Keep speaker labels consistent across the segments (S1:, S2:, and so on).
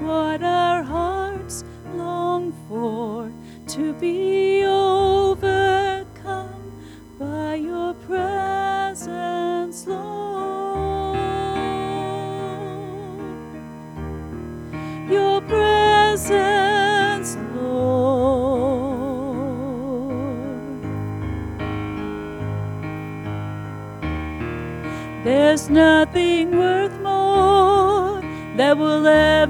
S1: what our hearts long for to be overcome by your presence, Lord. Your presence, Lord. There's nothing worth more that will ever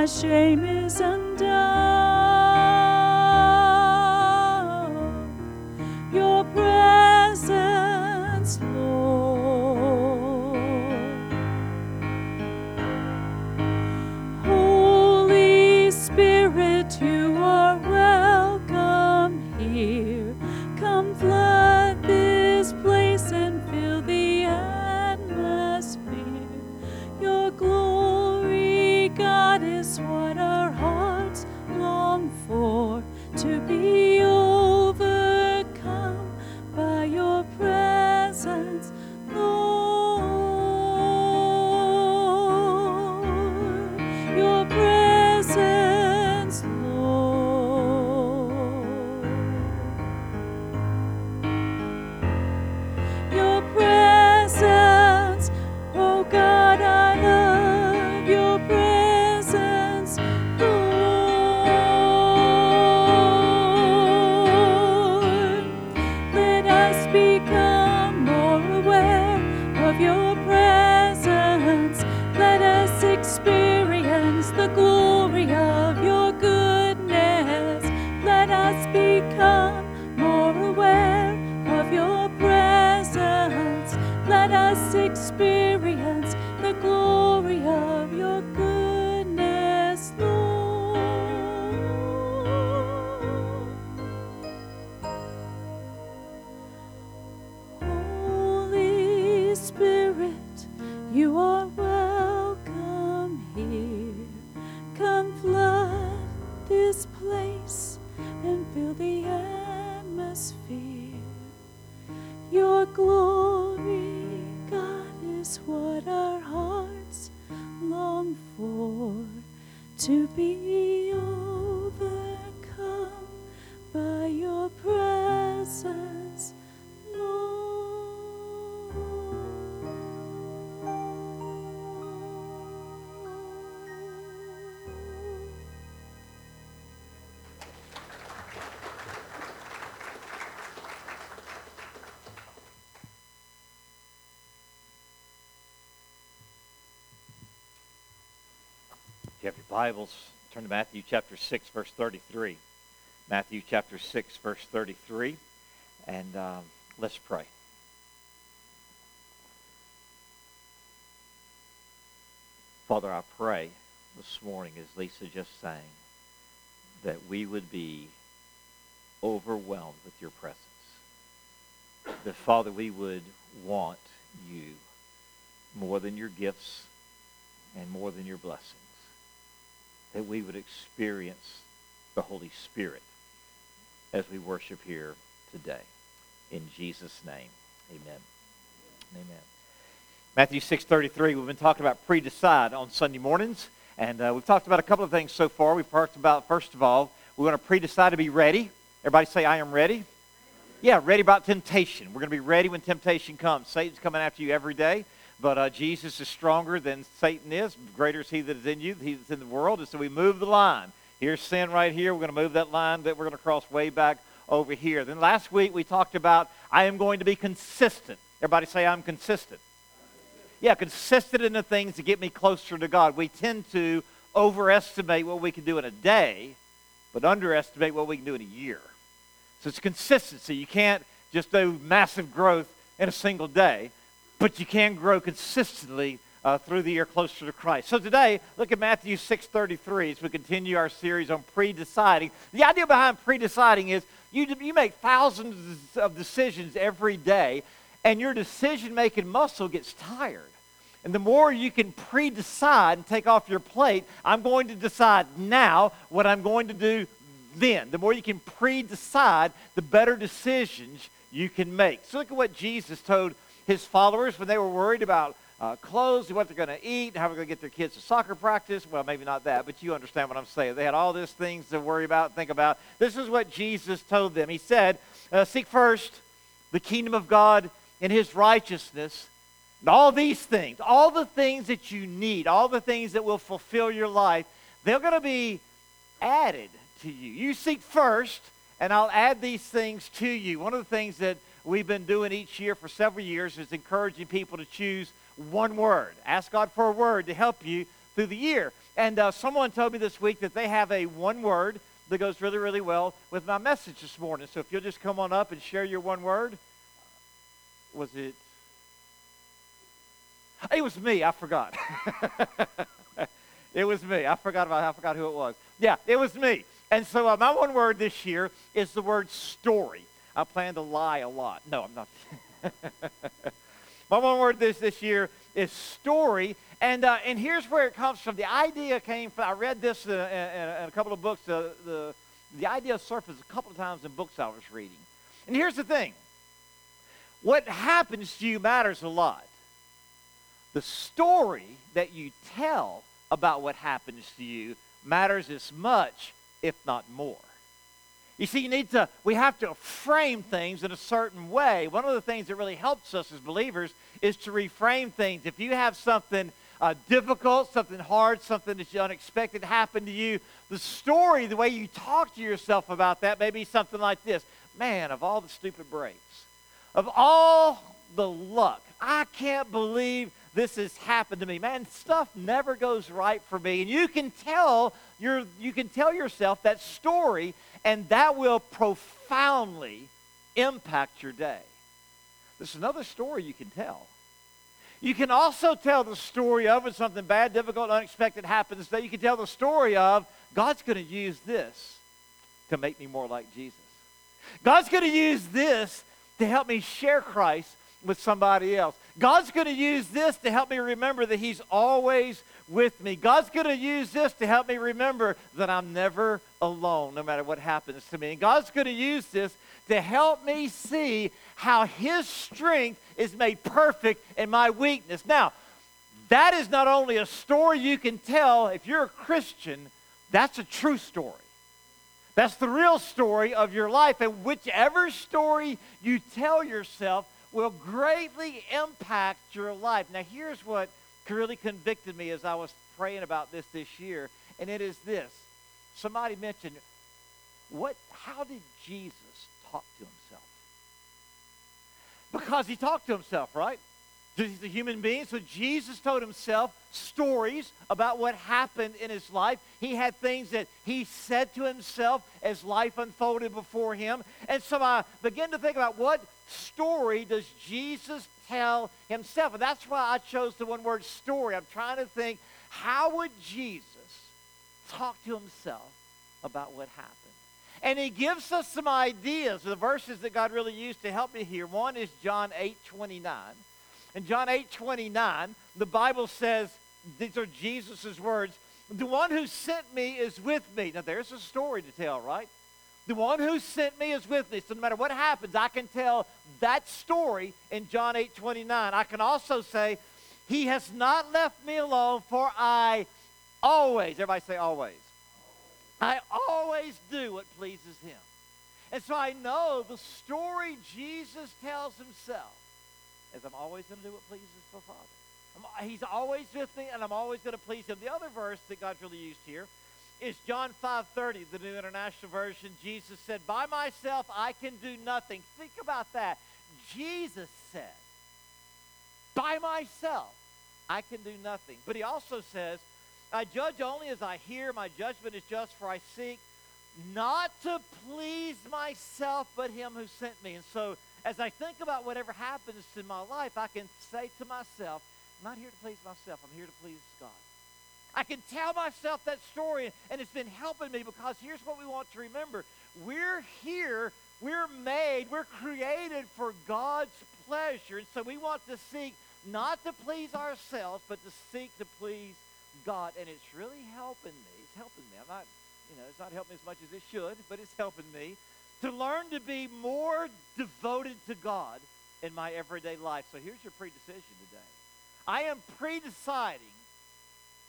S1: my shame us become
S2: Bibles, turn to Matthew chapter 6, verse 33. Matthew chapter 6, verse 33. And um, let's pray. Father, I pray this morning, as Lisa just sang, that we would be overwhelmed with your presence. That, Father, we would want you more than your gifts and more than your blessings. That we would experience the Holy Spirit as we worship here today. In Jesus' name, amen. Amen. Matthew 6.33, we've been talking about pre-decide on Sunday mornings. And uh, we've talked about a couple of things so far. We've talked about, first of all, we want to pre-decide to be ready. Everybody say, I am ready. Yeah, ready about temptation. We're going to be ready when temptation comes. Satan's coming after you every day, but uh, Jesus is stronger than Satan is. Greater is he that is in you, he that's in the world. And so we move the line. Here's sin right here. We're going to move that line that we're going to cross way back over here. Then last week we talked about I am going to be consistent. Everybody say I'm consistent. Yeah, consistent in the things that get me closer to God. We tend to overestimate what we can do in a day, but underestimate what we can do in a year. So it's consistency. You can't just do massive growth in a single day, but you can grow consistently uh, through the year closer to Christ. So today, look at Matthew 6.33 as we continue our series on pre-deciding. The idea behind pre-deciding is you, you make thousands of decisions every day, and your decision-making muscle gets tired. And the more you can pre decide and take off your plate, I'm going to decide now what I'm going to do then. The more you can pre decide, the better decisions you can make. So look at what Jesus told his followers when they were worried about uh, clothes, what they're going to eat, how they're going to get their kids to soccer practice. Well, maybe not that, but you understand what I'm saying. They had all these things to worry about, think about. This is what Jesus told them. He said, uh, Seek first the kingdom of God and his righteousness, and all these things, all the things that you need, all the things that will fulfill your life, they're going to be added to you. You seek first, and I'll add these things to you. One of the things that we've been doing each year for several years is encouraging people to choose one word. Ask God for a word to help you through the year. And uh, someone told me this week that they have a one word that goes really, really well with my message this morning. So if you'll just come on up and share your one word. Was it it was me. I forgot. it was me. I forgot about. I forgot who it was. Yeah, it was me. And so uh, my one word this year is the word story. I plan to lie a lot. No, I'm not. my one word this this year is story. And uh, and here's where it comes from. The idea came from. I read this in, in, in a couple of books. Uh, the the idea surfaced a couple of times in books I was reading. And here's the thing. What happens to you matters a lot the story that you tell about what happens to you matters as much, if not more. You see, you need to, we have to frame things in a certain way. One of the things that really helps us as believers is to reframe things. If you have something uh, difficult, something hard, something that's unexpected happen to you, the story, the way you talk to yourself about that may be something like this Man, of all the stupid breaks, of all the luck, I can't believe this has happened to me. Man, stuff never goes right for me. And you can tell your, you can tell yourself that story, and that will profoundly impact your day. There's another story you can tell. You can also tell the story of when something bad, difficult, unexpected happens. That you can tell the story of God's going to use this to make me more like Jesus. God's going to use this to help me share Christ with somebody else. God's going to use this to help me remember that He's always with me. God's going to use this to help me remember that I'm never alone, no matter what happens to me. And God's going to use this to help me see how His strength is made perfect in my weakness. Now, that is not only a story you can tell if you're a Christian, that's a true story. That's the real story of your life. And whichever story you tell yourself, will greatly impact your life. Now, here's what really convicted me as I was praying about this this year, and it is this. Somebody mentioned, what, how did Jesus talk to himself? Because he talked to himself, right? He's a human being. So Jesus told himself stories about what happened in his life. He had things that he said to himself as life unfolded before him. And so I began to think about what story does Jesus tell himself? And that's why I chose the one word story. I'm trying to think how would Jesus talk to himself about what happened? And he gives us some ideas, the verses that God really used to help me here. One is John 8 29. In John 8 29, the Bible says, these are Jesus' words, the one who sent me is with me. Now, there's a story to tell, right? The one who sent me is with me. So no matter what happens, I can tell that story in John 8 29. I can also say, He has not left me alone, for I always, everybody say always. I always do what pleases Him. And so I know the story Jesus tells Himself is I'm always going to do what pleases the Father. I'm, he's always with me, and I'm always going to please Him. The other verse that God's really used here is John 5:30, the New International Version. Jesus said, "By myself I can do nothing." Think about that. Jesus said, "By myself I can do nothing." But he also says, "I judge only as I hear. My judgment is just, for I seek not to please myself, but him who sent me." And so, as I think about whatever happens in my life, I can say to myself, I'm not here to please myself. I'm here to please God. I can tell myself that story, and it's been helping me because here's what we want to remember. We're here, we're made, we're created for God's pleasure. And so we want to seek not to please ourselves, but to seek to please God. And it's really helping me. It's helping me. I'm not, you know, it's not helping as much as it should, but it's helping me to learn to be more devoted to God in my everyday life. So here's your pre-decision today. I am pre-deciding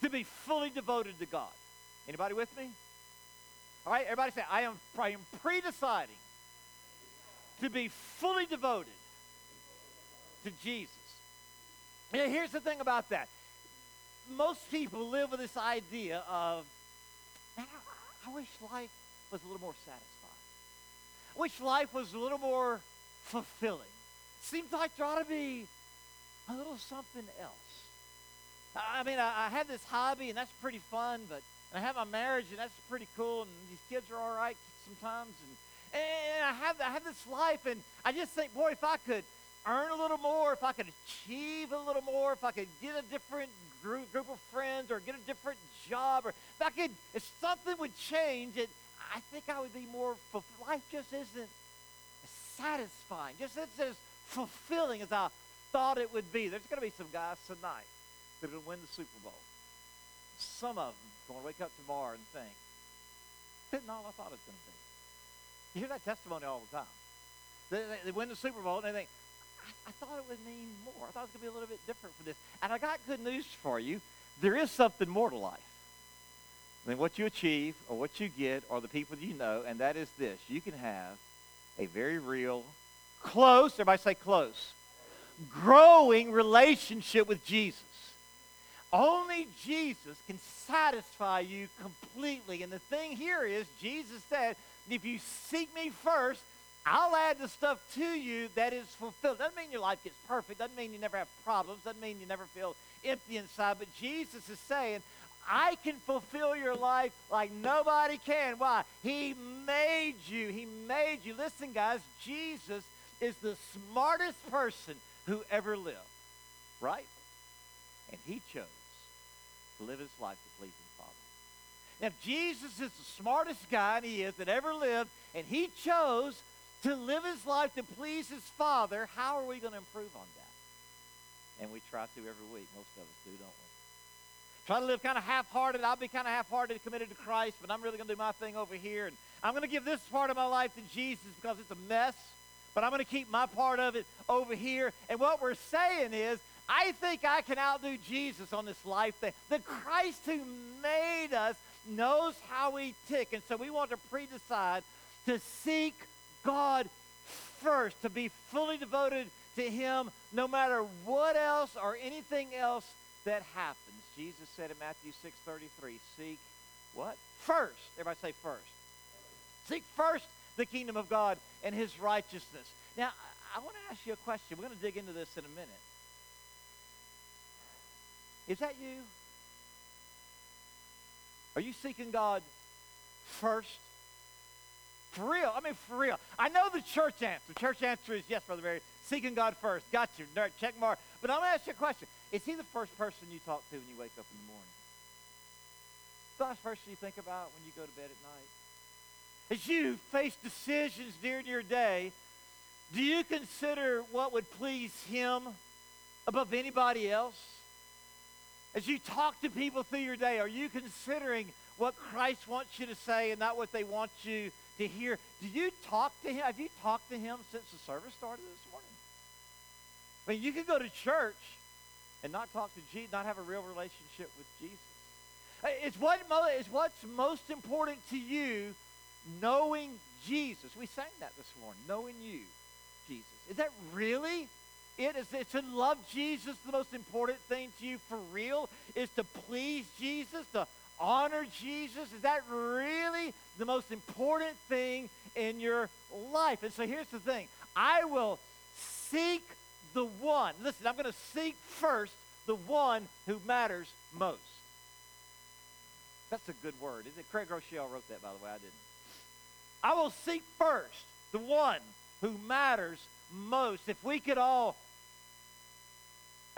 S2: to be fully devoted to God. Anybody with me? All right, everybody say, I am, I am pre-deciding to be fully devoted to Jesus. And here's the thing about that. Most people live with this idea of, man, I, I wish life was a little more satisfying. I wish life was a little more fulfilling. Seems like there ought to be a little something else. I mean, I, I have this hobby, and that's pretty fun, but I have my marriage, and that's pretty cool, and these kids are all right sometimes, and, and I, have, I have this life, and I just think, boy, if I could earn a little more, if I could achieve a little more, if I could get a different group, group of friends or get a different job, or if I could, if something would change, it, I think I would be more fulfilled. Life just isn't satisfying, just isn't as fulfilling as I thought it would be. There's going to be some guys tonight that are going to win the Super Bowl. Some of them are going to wake up tomorrow and think, isn't all I thought it was going to be. You hear that testimony all the time. They, they, they win the Super Bowl and they think, I, I thought it would mean more. I thought it was going to be a little bit different for this. And I got good news for you. There is something more to life than what you achieve or what you get or the people you know, and that is this. You can have a very real, close, everybody say close, growing relationship with Jesus. Only Jesus can satisfy you completely. And the thing here is, Jesus said, if you seek me first, I'll add the stuff to you that is fulfilled. Doesn't mean your life gets perfect. Doesn't mean you never have problems. Doesn't mean you never feel empty inside. But Jesus is saying, I can fulfill your life like nobody can. Why? He made you. He made you. Listen, guys, Jesus is the smartest person who ever lived, right? And he chose to live his life to please his Father. Now, if Jesus is the smartest guy he is that ever lived, and he chose to live his life to please his Father, how are we going to improve on that? And we try to every week. Most of us do, don't we? Try to live kind of half-hearted. I'll be kind of half-hearted, committed to Christ, but I'm really going to do my thing over here. And I'm going to give this part of my life to Jesus because it's a mess, but I'm going to keep my part of it over here. And what we're saying is, I think I can outdo Jesus on this life thing. The Christ who made us knows how we tick. And so we want to pre-decide to seek God first, to be fully devoted to Him no matter what else or anything else that happens. Jesus said in Matthew 6:33, seek what? First. Everybody say first. Seek first the kingdom of God and his righteousness. Now, I, I want to ask you a question. We're going to dig into this in a minute. Is that you? Are you seeking God first? For real. I mean, for real. I know the church answer. The church answer is yes, Brother Barry. Seeking God first. Got you. Check mark. But I'm going to ask you a question. Is he the first person you talk to when you wake up in the morning? The last person you think about when you go to bed at night? As you face decisions during your day, do you consider what would please him above anybody else? As you talk to people through your day, are you considering what Christ wants you to say and not what they want you to hear? Do you talk to him? Have you talked to him since the service started this morning? I mean, you can go to church and not talk to Jesus, not have a real relationship with Jesus. It's, what, it's what's most important to you knowing Jesus. We sang that this morning, knowing you, Jesus. Is that really it? Is it to love Jesus the most important thing to you for real? Is to please Jesus, to honor Jesus? Is that really the most important thing in your life? And so here's the thing I will seek the one. Listen, I'm going to seek first the one who matters most. That's a good word, isn't it? Craig Groeschel wrote that, by the way. I didn't. I will seek first the one who matters most. If we could all,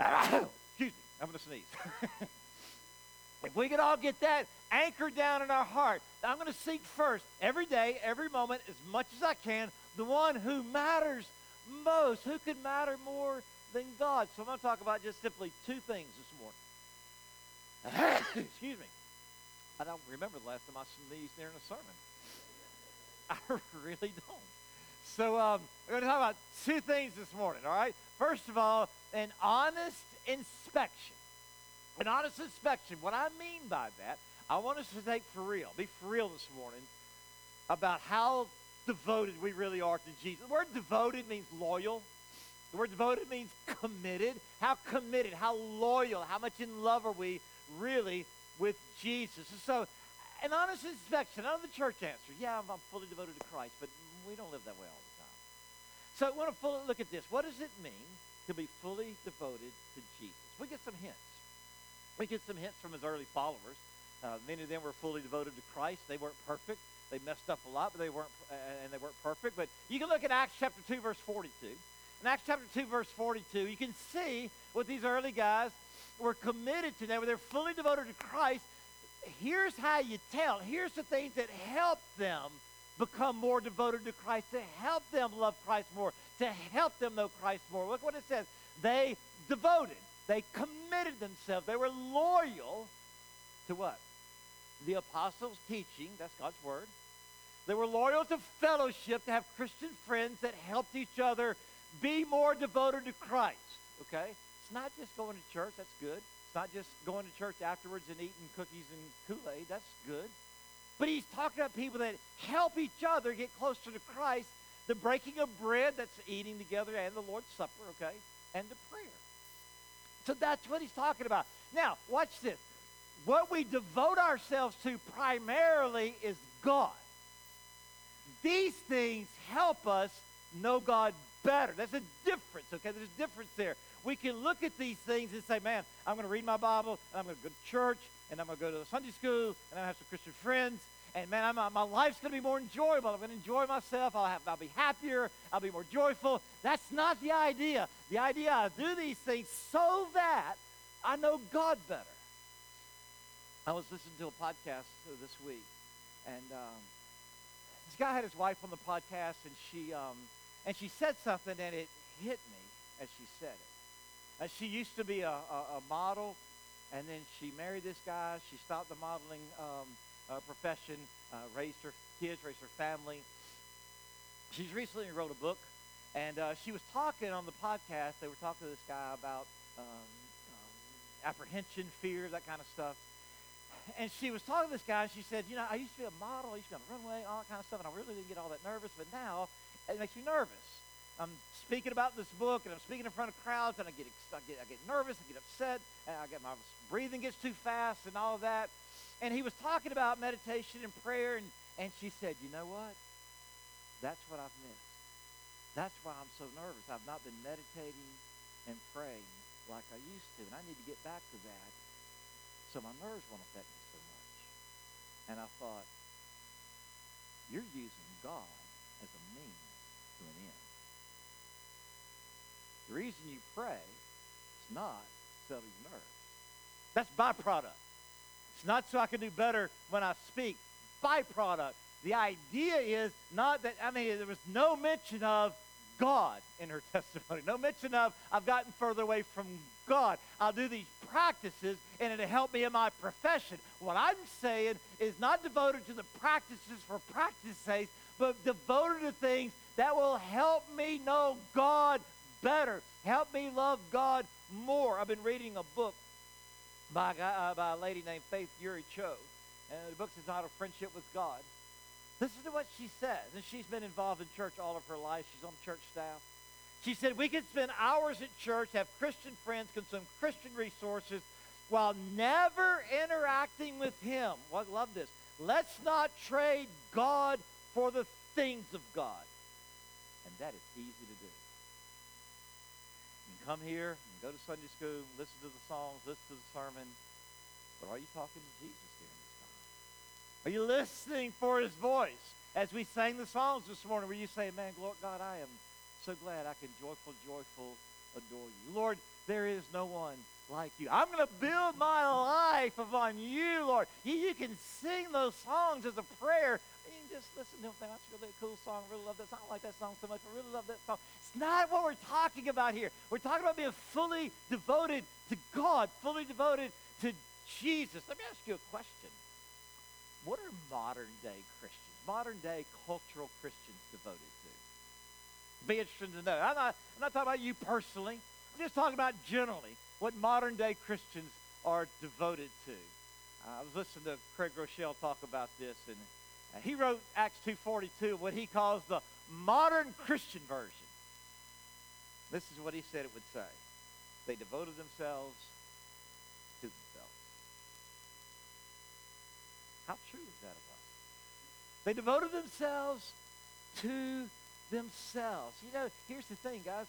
S2: excuse me, I'm going to sneeze. if we could all get that anchored down in our heart, I'm going to seek first, every day, every moment, as much as I can, the one who matters most. Who could matter more than God? So I'm going to talk about just simply two things this morning. Excuse me. I don't remember the last time I sneezed during a sermon. I really don't. So um, we're going to talk about two things this morning, all right? First of all, an honest inspection. An honest inspection. What I mean by that, I want us to take for real, be for real this morning about how devoted we really are to Jesus. The word devoted means loyal. The word devoted means committed. How committed, how loyal, how much in love are we really with Jesus? And so, an honest inspection. I know the church answer, yeah, I'm, I'm fully devoted to Christ, but we don't live that way all the time. So I want to fully look at this. What does it mean to be fully devoted to Jesus? We get some hints. We get some hints from his early followers. Uh, many of them were fully devoted to Christ. They weren't perfect. They messed up a lot, but they weren't, uh, and they weren't perfect. But you can look at Acts chapter 2, verse 42. In Acts chapter 2, verse 42, you can see what these early guys were committed to. They were they're fully devoted to Christ. Here's how you tell. Here's the things that helped them become more devoted to Christ, to help them love Christ more, to help them know Christ more. Look what it says. They devoted, they committed themselves, they were loyal to what? The apostles' teaching, that's God's word. They were loyal to fellowship, to have Christian friends that helped each other be more devoted to Christ. Okay? It's not just going to church, that's good. It's not just going to church afterwards and eating cookies and Kool Aid, that's good. But he's talking about people that help each other get closer to Christ, the breaking of bread, that's eating together, and the Lord's Supper, okay, and the prayer. So that's what he's talking about. Now, watch this. What we devote ourselves to primarily is God. These things help us know God better. That's a difference, okay? There's a difference there. We can look at these things and say, man, I'm going to read my Bible, and I'm going to go to church, and I'm going to go to Sunday school, and I'm going to have some Christian friends, and man, I'm, my life's going to be more enjoyable. I'm going to enjoy myself. I'll, have, I'll be happier. I'll be more joyful. That's not the idea. The idea I do these things so that I know God better. I was listening to a podcast this week, and um, this guy had his wife on the podcast, and she um, and she said something, and it hit me as she said it. Uh, she used to be a, a, a model and then she married this guy. She stopped the modeling um, uh, profession, uh, raised her kids, raised her family. She's recently wrote a book, and uh, she was talking on the podcast. They were talking to this guy about um, um, apprehension, fear, that kind of stuff. And she was talking to this guy, and she said, You know, I used to be a model, I used to be on the runway, all that kind of stuff, and I really didn't get all that nervous, but now it makes me nervous. I'm speaking about this book and I'm speaking in front of crowds and I get, I get, I get nervous, I get upset, and I get my breathing gets too fast and all of that. And he was talking about meditation and prayer, and, and she said, You know what? That's what I've missed. That's why I'm so nervous. I've not been meditating and praying like I used to, and I need to get back to that so my nerves won't affect me so much. And I thought, You're using God as a means to an end. The reason you pray is not to settle your nerves. That's byproduct. It's not so I can do better when I speak. Byproduct. The idea is not that, I mean, there was no mention of God in her testimony. No mention of, I've gotten further away from God. I'll do these practices and it'll help me in my profession. What I'm saying is not devoted to the practices for practice sake, but devoted to things that will help me know God better. Help me love God more. I've been reading a book by a, guy, uh, by a lady named Faith Eury Cho. And the book's entitled Friendship with God. Listen to what she says. And she's been involved in church all of her life. She's on church staff. She said, We can spend hours at church, have Christian friends, consume Christian resources while never interacting with Him. Well, I love this. Let's not trade God for the things of God. And that is easy to do come here and go to Sunday school, listen to the songs, listen to the sermon. But are you talking to Jesus during this time? Are you listening for his voice? As we sang the songs this morning, where you say, Man, Lord God, I am so glad I can joyful, joyful adore you. Lord, there is no one like you. I'm going to build my life upon you, Lord. You, you can sing those songs as a prayer. Can just listen to them. That's really a cool song. I really love that song. I like that song so much. I really love that song. It's not what we're talking about here. We're talking about being fully devoted to God, fully devoted to Jesus. Let me ask you a question. What are modern day Christians, modern day cultural Christians devoted to? Be interested to know. I'm not, I'm not talking about you personally. I'm just talking about generally what modern day Christians are devoted to. I was listening to Craig Groeschel talk about this, and he wrote Acts 2.42, what he calls the modern Christian version. This is what he said it would say. They devoted themselves to themselves. How true is that of us? They devoted themselves to themselves. You know, here's the thing, guys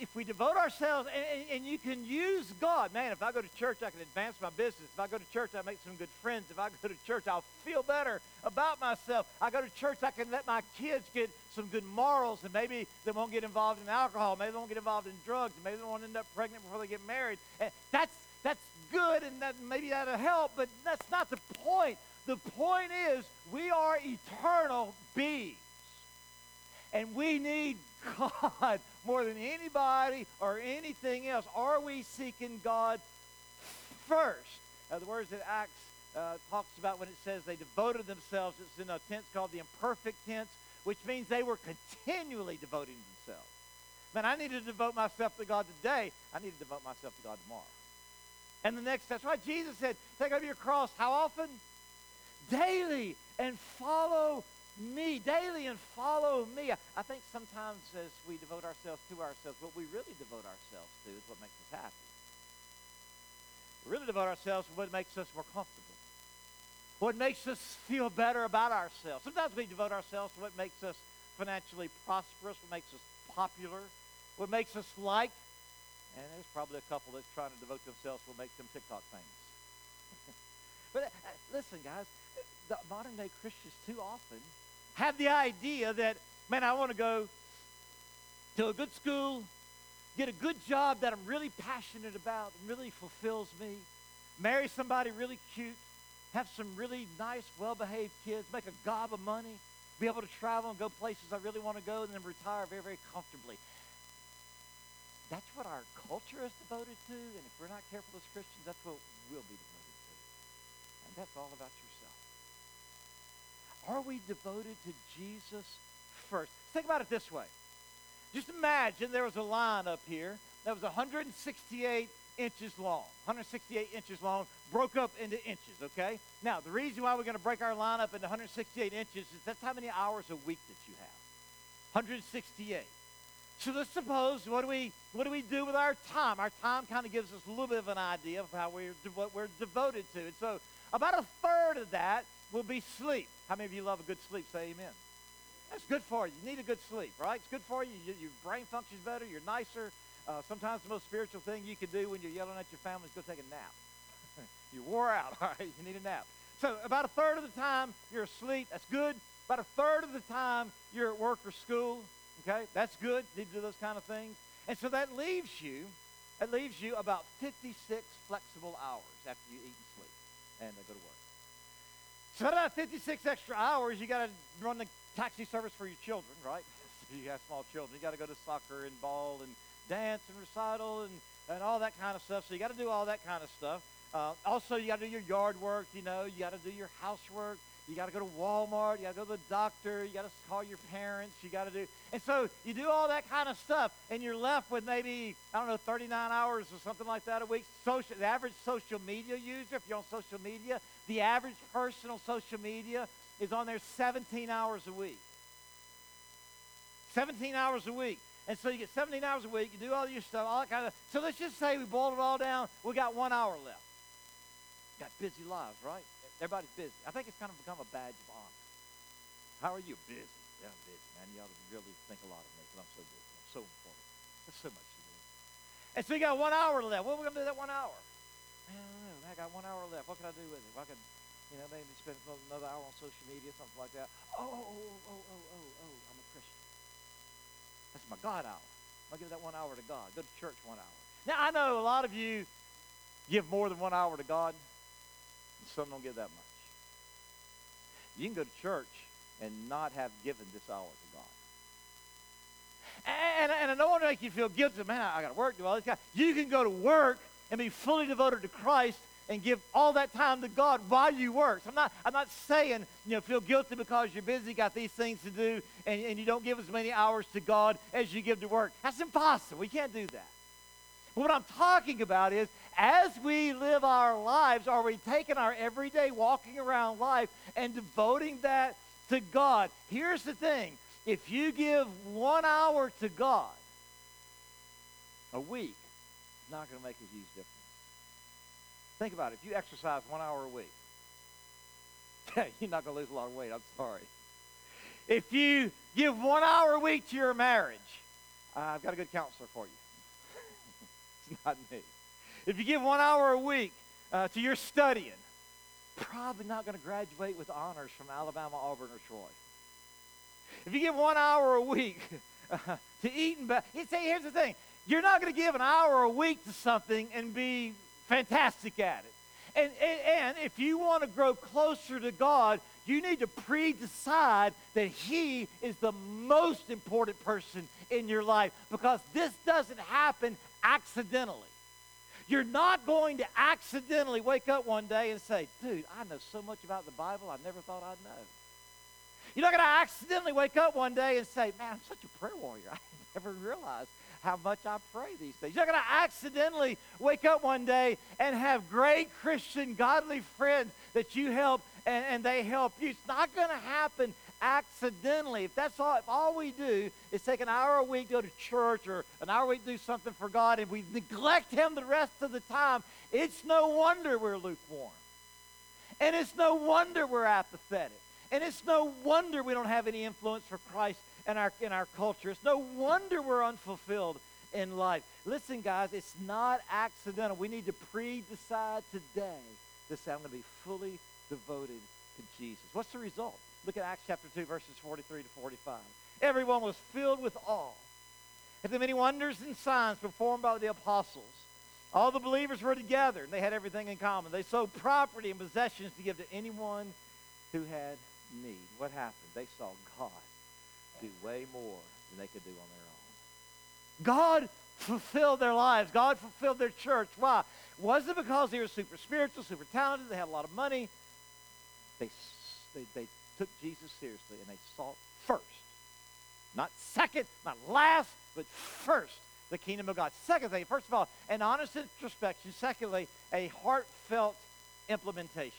S2: if we devote ourselves, and, and, you can use God, man, if I go to church, I can advance my business. If I go to church, I make some good friends. If I go to church, I'll feel better about myself. I go to church, I can let my kids get some good morals, and maybe they won't get involved in alcohol. Maybe they won't get involved in drugs. Maybe they won't end up pregnant before they get married. And that's, that's good, and that, maybe that'll help, but that's not the point. The point is, we are eternal beings. And we need God more than anybody or anything else? Are we seeking God first? Uh, the words that Acts uh, talks about when it says they devoted themselves, it's in a tense called the imperfect tense, which means they were continually devoting themselves. Man, I need to devote myself to God today. I need to devote myself to God tomorrow. And the next, that's why Jesus said, take up your cross. How often? Daily. And follow me daily and follow me. I think sometimes as we devote ourselves to ourselves, what we really devote ourselves to is what makes us happy. We really devote ourselves to what makes us more comfortable, what makes us feel better about ourselves. Sometimes we devote ourselves to what makes us financially prosperous, what makes us popular, what makes us liked. And there's probably a couple that's trying to devote themselves to what makes them TikTok famous. but uh, listen, guys, the modern day Christians too often have the idea that, man, I want to go to a good school, get a good job that I'm really passionate about really fulfills me, marry somebody really cute, have some really nice, well-behaved kids, make a gob of money, be able to travel and go places I really want to go, and then retire very, very comfortably. That's what our culture is devoted to, and if we're not careful as Christians, that's what we'll be devoted to. And that's all about your are we devoted to Jesus first? Think about it this way. Just imagine there was a line up here that was 168 inches long. 168 inches long, broke up into inches, okay? Now, the reason why we're going to break our line up into 168 inches is that's how many hours a week that you have. 168. So let's suppose what do we what do we do with our time? Our time kind of gives us a little bit of an idea of how we're what we're devoted to. And so about a third of that will be sleep. How many of you love a good sleep? Say amen. That's good for you. You need a good sleep, right? It's good for you. you your brain functions better. You're nicer. Uh, sometimes the most spiritual thing you can do when you're yelling at your family is go take a nap. you wore out, all right? You need a nap. So about a third of the time you're asleep. That's good. About a third of the time you're at work or school. Okay, that's good. You need to do those kind of things. And so that leaves you, that leaves you about 56 flexible hours after you eat and sleep and go to work. So out 56 extra hours, you got to run the taxi service for your children, right? you have small children. You got to go to soccer and ball and dance and recital and, and all that kind of stuff. So you got to do all that kind of stuff. Uh, also, you got to do your yard work. You know, you got to do your housework. You got to go to Walmart. You got to go to the doctor. You got to call your parents. You got to do, and so you do all that kind of stuff, and you're left with maybe I don't know 39 hours or something like that a week. Social, the average social media user, if you're on social media, the average person on social media is on there 17 hours a week. 17 hours a week. And so you get 17 hours a week, you do all your stuff, all that kind of So let's just say we boiled it all down, we got one hour left. Got busy lives, right? Everybody's busy. I think it's kind of become a badge of honor. How are you? Busy. Yeah, I'm busy, man. You ought to really think a lot of me because I'm so busy. I'm so important. There's so much to do. And so you got one hour left. What are we going to do that one hour? Man, I don't know. I got one hour left. What can I do with it? If I could, you know, maybe spend another hour on social media, something like that. Oh, oh, oh, oh, oh, oh, oh, I'm a Christian. That's my God hour. I'll give that one hour to God. Go to church one hour. Now, I know a lot of you give more than one hour to God, some don't give that much. You can go to church and not have given this hour to God. And, and I don't want to make you feel guilty. Man, I, I got to work, do all this. Guy. You can go to work and be fully devoted to Christ and give all that time to God while you work. So I'm not, I'm not saying, you know, feel guilty because you're busy, got these things to do, and, and you don't give as many hours to God as you give to work. That's impossible. We can't do that. What I'm talking about is as we live our lives, are we taking our everyday walking around life and devoting that to God? Here's the thing if you give one hour to God a week, it's not going to make a huge difference. Think about it. If you exercise one hour a week, you're not going to lose a lot of weight. I'm sorry. If you give one hour a week to your marriage, uh, I've got a good counselor for you. it's not me. If you give one hour a week uh, to your studying, probably not going to graduate with honors from Alabama, Auburn, or Troy. If you give one hour a week uh, to eating, but say, here's the thing: you're not going to give an hour a week to something and be fantastic at it. And, and, and if you want to grow closer to God, you need to pre-decide that He is the most important person in your life because this doesn't happen accidentally. You're not going to accidentally wake up one day and say, dude, I know so much about the Bible I never thought I'd know. You're not going to accidentally wake up one day and say, man, I'm such a prayer warrior. I never realized how much I pray these days. You're not going to accidentally wake up one day and have great Christian, godly friends that you help and, and they help you. It's not going to happen accidentally. If that's all, if all we do is take an hour a week, to go to church, or an hour a week, do something for God, and we neglect Him the rest of the time, it's no wonder we're lukewarm. And it's no wonder we're apathetic. And it's no wonder we don't have any influence for Christ in our, in our culture. It's no wonder we're unfulfilled in life. Listen, guys, it's not accidental. We need to pre decide today to say, I'm going to be fully devoted to Jesus. What's the result? Look at Acts chapter 2, verses 43 to 45. Everyone was filled with awe at the many wonders and signs performed by the apostles. All the believers were together, and they had everything in common. They sold property and possessions to give to anyone who had need. What happened? They saw God do way more than they could do on their own. God fulfilled their lives. God fulfilled their church. Why? Was it because they were super spiritual, super talented, they had a lot of money? They, they, they took Jesus seriously and they sought first. Not second, not last, but first the kingdom of God. Second thing, first of all, an honest introspection. Secondly, a heartfelt implementation.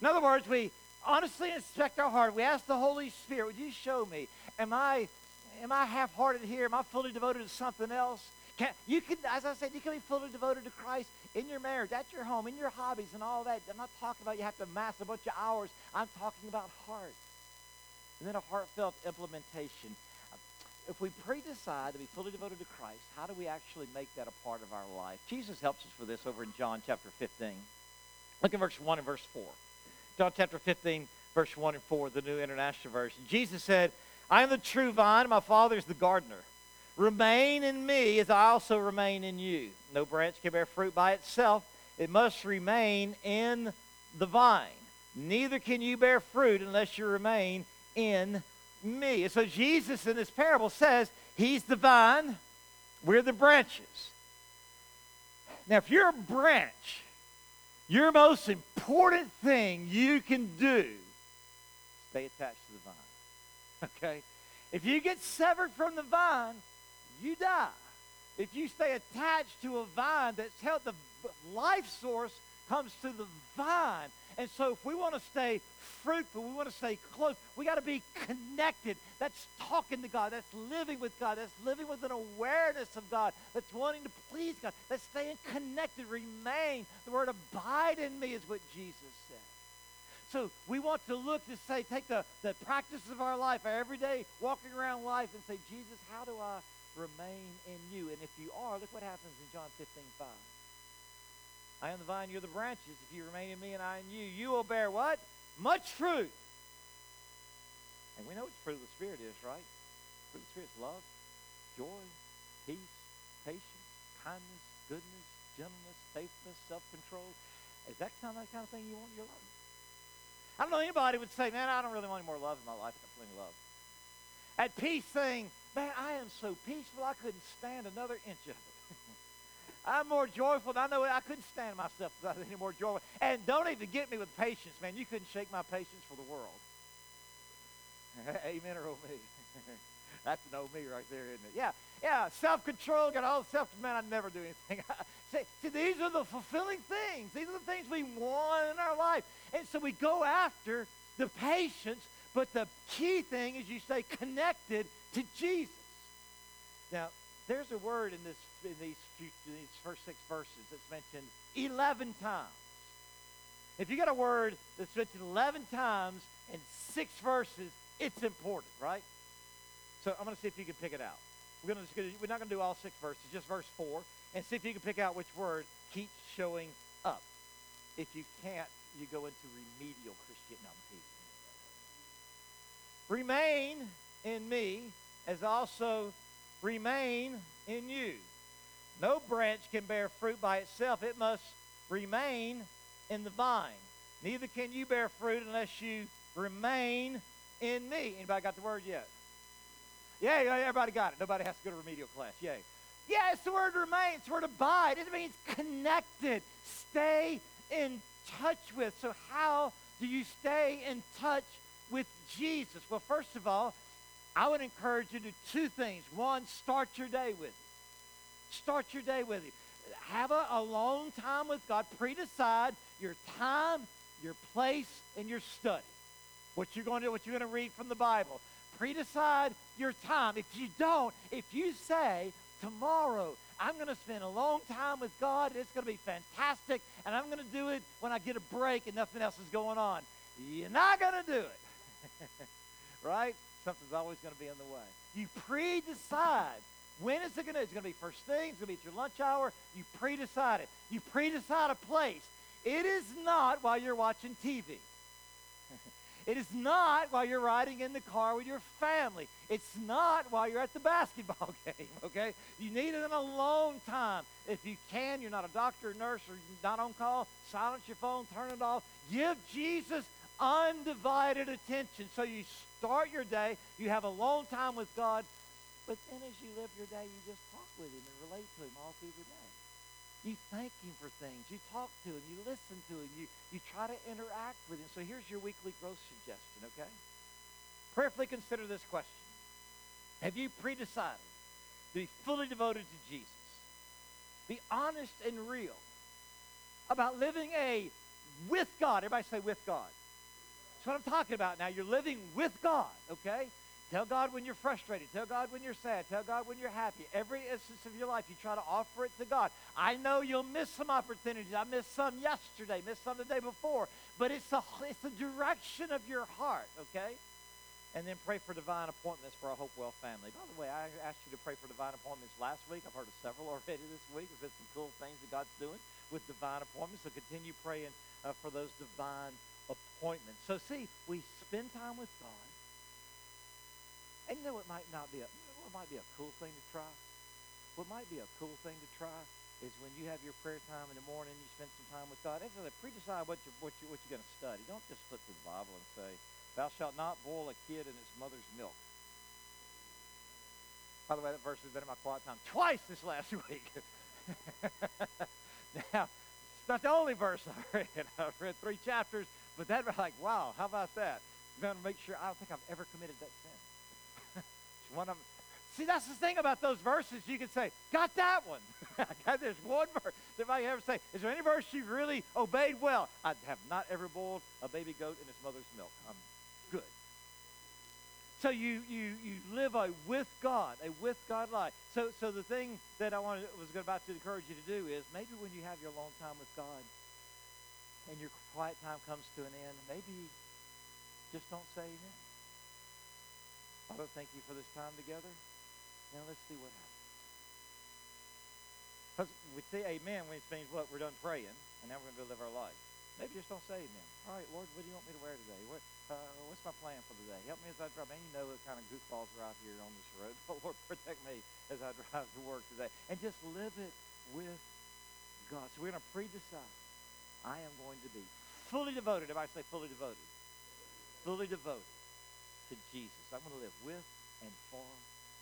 S2: In other words, we honestly inspect our heart. We ask the Holy Spirit, would you show me? Am I am I half-hearted here? Am I fully devoted to something else? Can, you can, as I said, you can be fully devoted to Christ in your marriage, at your home, in your hobbies, and all that. I'm not talking about you have to mass a bunch of hours. I'm talking about heart. And then a heartfelt implementation. If we pre-decide to be fully devoted to Christ, how do we actually make that a part of our life? Jesus helps us for this over in John chapter 15. Look at verse 1 and verse 4. John chapter 15, verse 1 and 4, the New International Version. Jesus said, I am the true vine, my Father is the gardener. Remain in me as I also remain in you. No branch can bear fruit by itself, it must remain in the vine. Neither can you bear fruit unless you remain in me. And so Jesus in this parable says, He's the vine, we're the branches. Now, if you're a branch, your most important thing you can do, stay attached to the vine. Okay? If you get severed from the vine, you die. If you stay attached to a vine that's held, the life source comes to the vine. And so if we want to stay fruitful, we want to stay close, we got to be connected. That's talking to God. That's living with God. That's living with an awareness of God. That's wanting to please God. That's staying connected. Remain. The word abide in me is what Jesus said. So we want to look to say, take the, the practice of our life, our everyday walking around life, and say, Jesus, how do I remain in you? And if you are, look what happens in John 15, 5. I am the vine, you're the branches. If you remain in me and I in you, you will bear what? Much fruit. And we know what the fruit of the Spirit is, right? The fruit of the Spirit is love, joy, peace, patience, kindness, goodness, gentleness, faithfulness, self-control. Is that kind of, kind of thing you want in your life? I don't know anybody would say, man, I don't really want any more love in my life. I got plenty of love. At peace saying, man, I am so peaceful I couldn't stand another inch of it. I'm more joyful. Than I know I couldn't stand myself any more joyful. And don't even get me with patience, man. You couldn't shake my patience for the world. Amen or oh me. That's an oh me right there, isn't it? Yeah, yeah. Self-control, got all self. Man, I'd never do anything. see, see, these are the fulfilling things. These are the things we want in our life, and so we go after the patience. But the key thing is you stay connected to Jesus. Now, there's a word in this in these few, in these first six verses that's mentioned 11 times. If you got a word that's mentioned 11 times in six verses, it's important, right? So I'm going to see if you can pick it out. We're, gonna, we're not going to do all six verses, just verse 4, and see if you can pick out which word keeps showing up. If you can't, you go into remedial Christianity. No, Remain in me as also remain in you. No branch can bear fruit by itself, it must remain in the vine. Neither can you bear fruit unless you remain in me. Anybody got the word yet? Yeah, everybody got it. Nobody has to go to remedial class. Yay. Yeah, it's the word remain. It's the word abide. It means connected. Stay in touch with. So how do you stay in touch with Jesus? Well, first of all, I would encourage you to do two things. One, start your day with Him. Start your day with Him. Have a, long time with God. Pre-decide your time, your place, and your study. What you're going to do, what you're going to read from the Bible. Pre-decide your time. If you don't, if you say, tomorrow I'm going to spend a long time with God, and it's going to be fantastic, and I'm going to do it when I get a break and nothing else is going on. You're not going to do it. right? something's always going to be in the way. You pre-decide. When is it going to? It's going to be first thing. It's going to be at your lunch hour. You pre-decide it. You pre-decide a place. It is not while you're watching TV. it is not while you're riding in the car with your family. It's not while you're at the basketball game, okay? You need it in a long time. If you can, you're not a doctor, nurse, or not on call, silence your phone, turn it off. Give Jesus undivided attention. So you start your day, you have a long time with God, but then as you live your day, you just talk with Him and relate to Him all through the day. You thank Him for things. You talk to Him. You listen to Him. You, you try to interact with Him. So here's your weekly growth suggestion, okay? Prayerfully consider this question Have you pre-decided to be fully devoted to Jesus? Be honest and real about living a with God. Everybody say with God. That's what I'm talking about now. You're living with God, okay? Tell God when you're frustrated. Tell God when you're sad. Tell God when you're happy. Every instance of your life, you try to offer it to God. I know you'll miss some opportunities. I missed some yesterday, missed some the day before. But it's the, it's the direction of your heart, okay? And then pray for divine appointments for our Hopewell family. By the way, I asked you to pray for divine appointments last week. I've heard of several already this week. There's been some cool things that God's doing with divine appointments. So continue praying uh, for those divine appointments. So see, we spend time with God. And you know what might not be a what might be a cool thing to try? What might be a cool thing to try is when you have your prayer time in the morning, you spend some time with God. After that, pre-decide what you're, what, you, what you're going to study. Don't just flip to the Bible and say, thou shalt not boil a kid in its mother's milk. By the way, that verse has been in my quiet time twice this last week. now, it's not the only verse I read. I've read three chapters but that was like, wow, how about that? I'm going to make sure I don't think I've ever committed that sin. one of them. See, that's the thing about those verses. You can say, got that one. I got this one verse. If I ever say, is there any verse you really obeyed well? I have not ever boiled a baby goat in its mother's milk. I'm good. So you you you live a with God, a with God life. So so the thing that I wanted, was about to encourage you to do is maybe when you have your long time with God, and your quiet time comes to an end, maybe just don't say amen. Father, thank you for this time together. Now let's see what happens. Because we say amen, which means what? We're done praying, and now we're going to live our life. Maybe just don't say amen. All right, Lord, what do you want me to wear today? What, uh, what's my plan for the day? Help me as I drive. Man, you know what kind of goofballs are out here on this road. But Lord, protect me as I drive to work today. And just live it with God. So we're going to pre-decide. I am going to be fully devoted. Everybody say fully devoted. Fully devoted to Jesus. I'm going to live with and for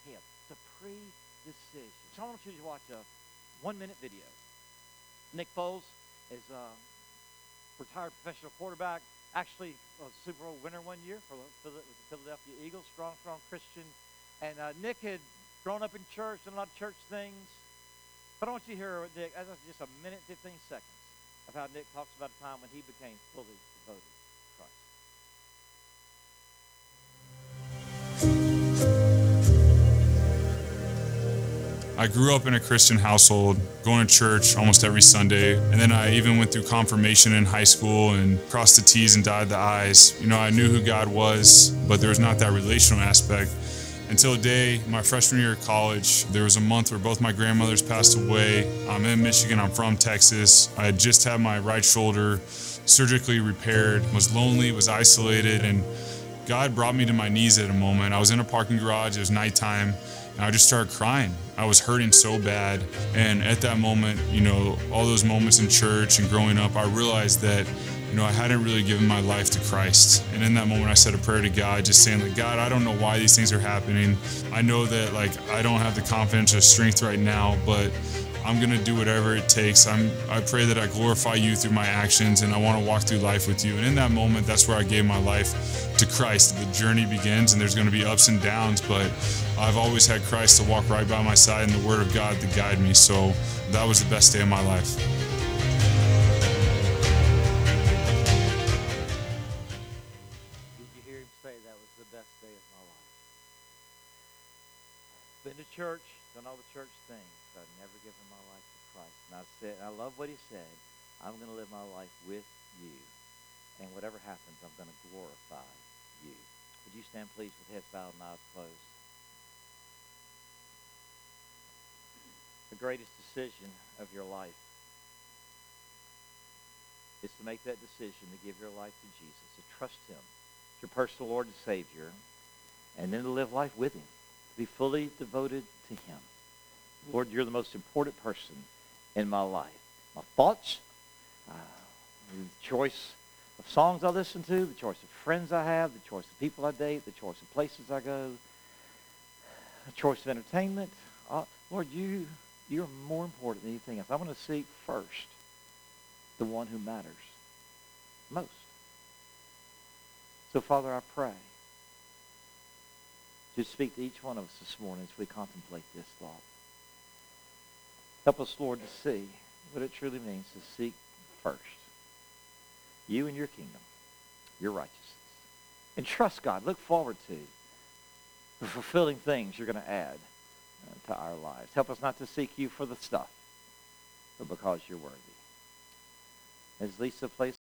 S2: him. It's a pre-decision. So I want you to watch a one-minute video. Nick Foles is a retired professional quarterback. Actually, a Super Bowl winner one year for the, Philadelphia Eagles. Strong, strong Christian. And uh, Nick had grown up in church, done a lot of church things. But I want you to hear Nick, just a minute, 15 seconds of how Nick talks about a time when he became fully devoted to Christ.
S3: I grew up in a Christian household, going to church almost every Sunday. And then I even went through confirmation in high school and crossed the T's and dotted the I's. You know, I knew who God was, but there was not that relational aspect. Until a day, my freshman year of college, there was a month where both my grandmothers passed away. I'm in Michigan, I'm from Texas. I had just had my right shoulder surgically repaired, was lonely, was isolated, and God brought me to my knees at a moment. I was in a parking garage, it was nighttime, and I just started crying. I was hurting so bad. And at that moment, you know, all those moments in church and growing up, I realized that, you know, I hadn't really given my life to Christ. And in that moment, I said a prayer to God, just saying, like, God, I don't know why these things are happening. I know that, like, I don't have the confidence or strength right now, but I'm gonna do whatever it takes. I'm I pray that I glorify you through my actions and I want to walk through life with you. And in that moment, that's where I gave my life to Christ. The journey begins and there's gonna be ups and downs, but I've always had Christ to walk right by my side and the word of God to guide me. So that was the best day of my life.
S2: Said, I love what he said. I'm going to live my life with you. And whatever happens, I'm going to glorify you. Would you stand, please, with heads bowed and eyes closed? The greatest decision of your life is to make that decision to give your life to Jesus, to trust him your personal Lord and Savior, and then to live life with him, to be fully devoted to him. Lord, you're the most important person in my life. My thoughts, uh, the choice of songs I listen to, the choice of friends I have, the choice of people I date, the choice of places I go, the choice of entertainment. Uh, Lord, you, you're more important than anything else. I'm going to seek first the one who matters most. So, Father, I pray to speak to each one of us this morning as we contemplate this thought. Help us, Lord, to see what it truly means to seek first you and your kingdom, your righteousness. And trust God. Look forward to the fulfilling things you're going to add uh, to our lives. Help us not to seek you for the stuff, but because you're worthy. As Lisa plays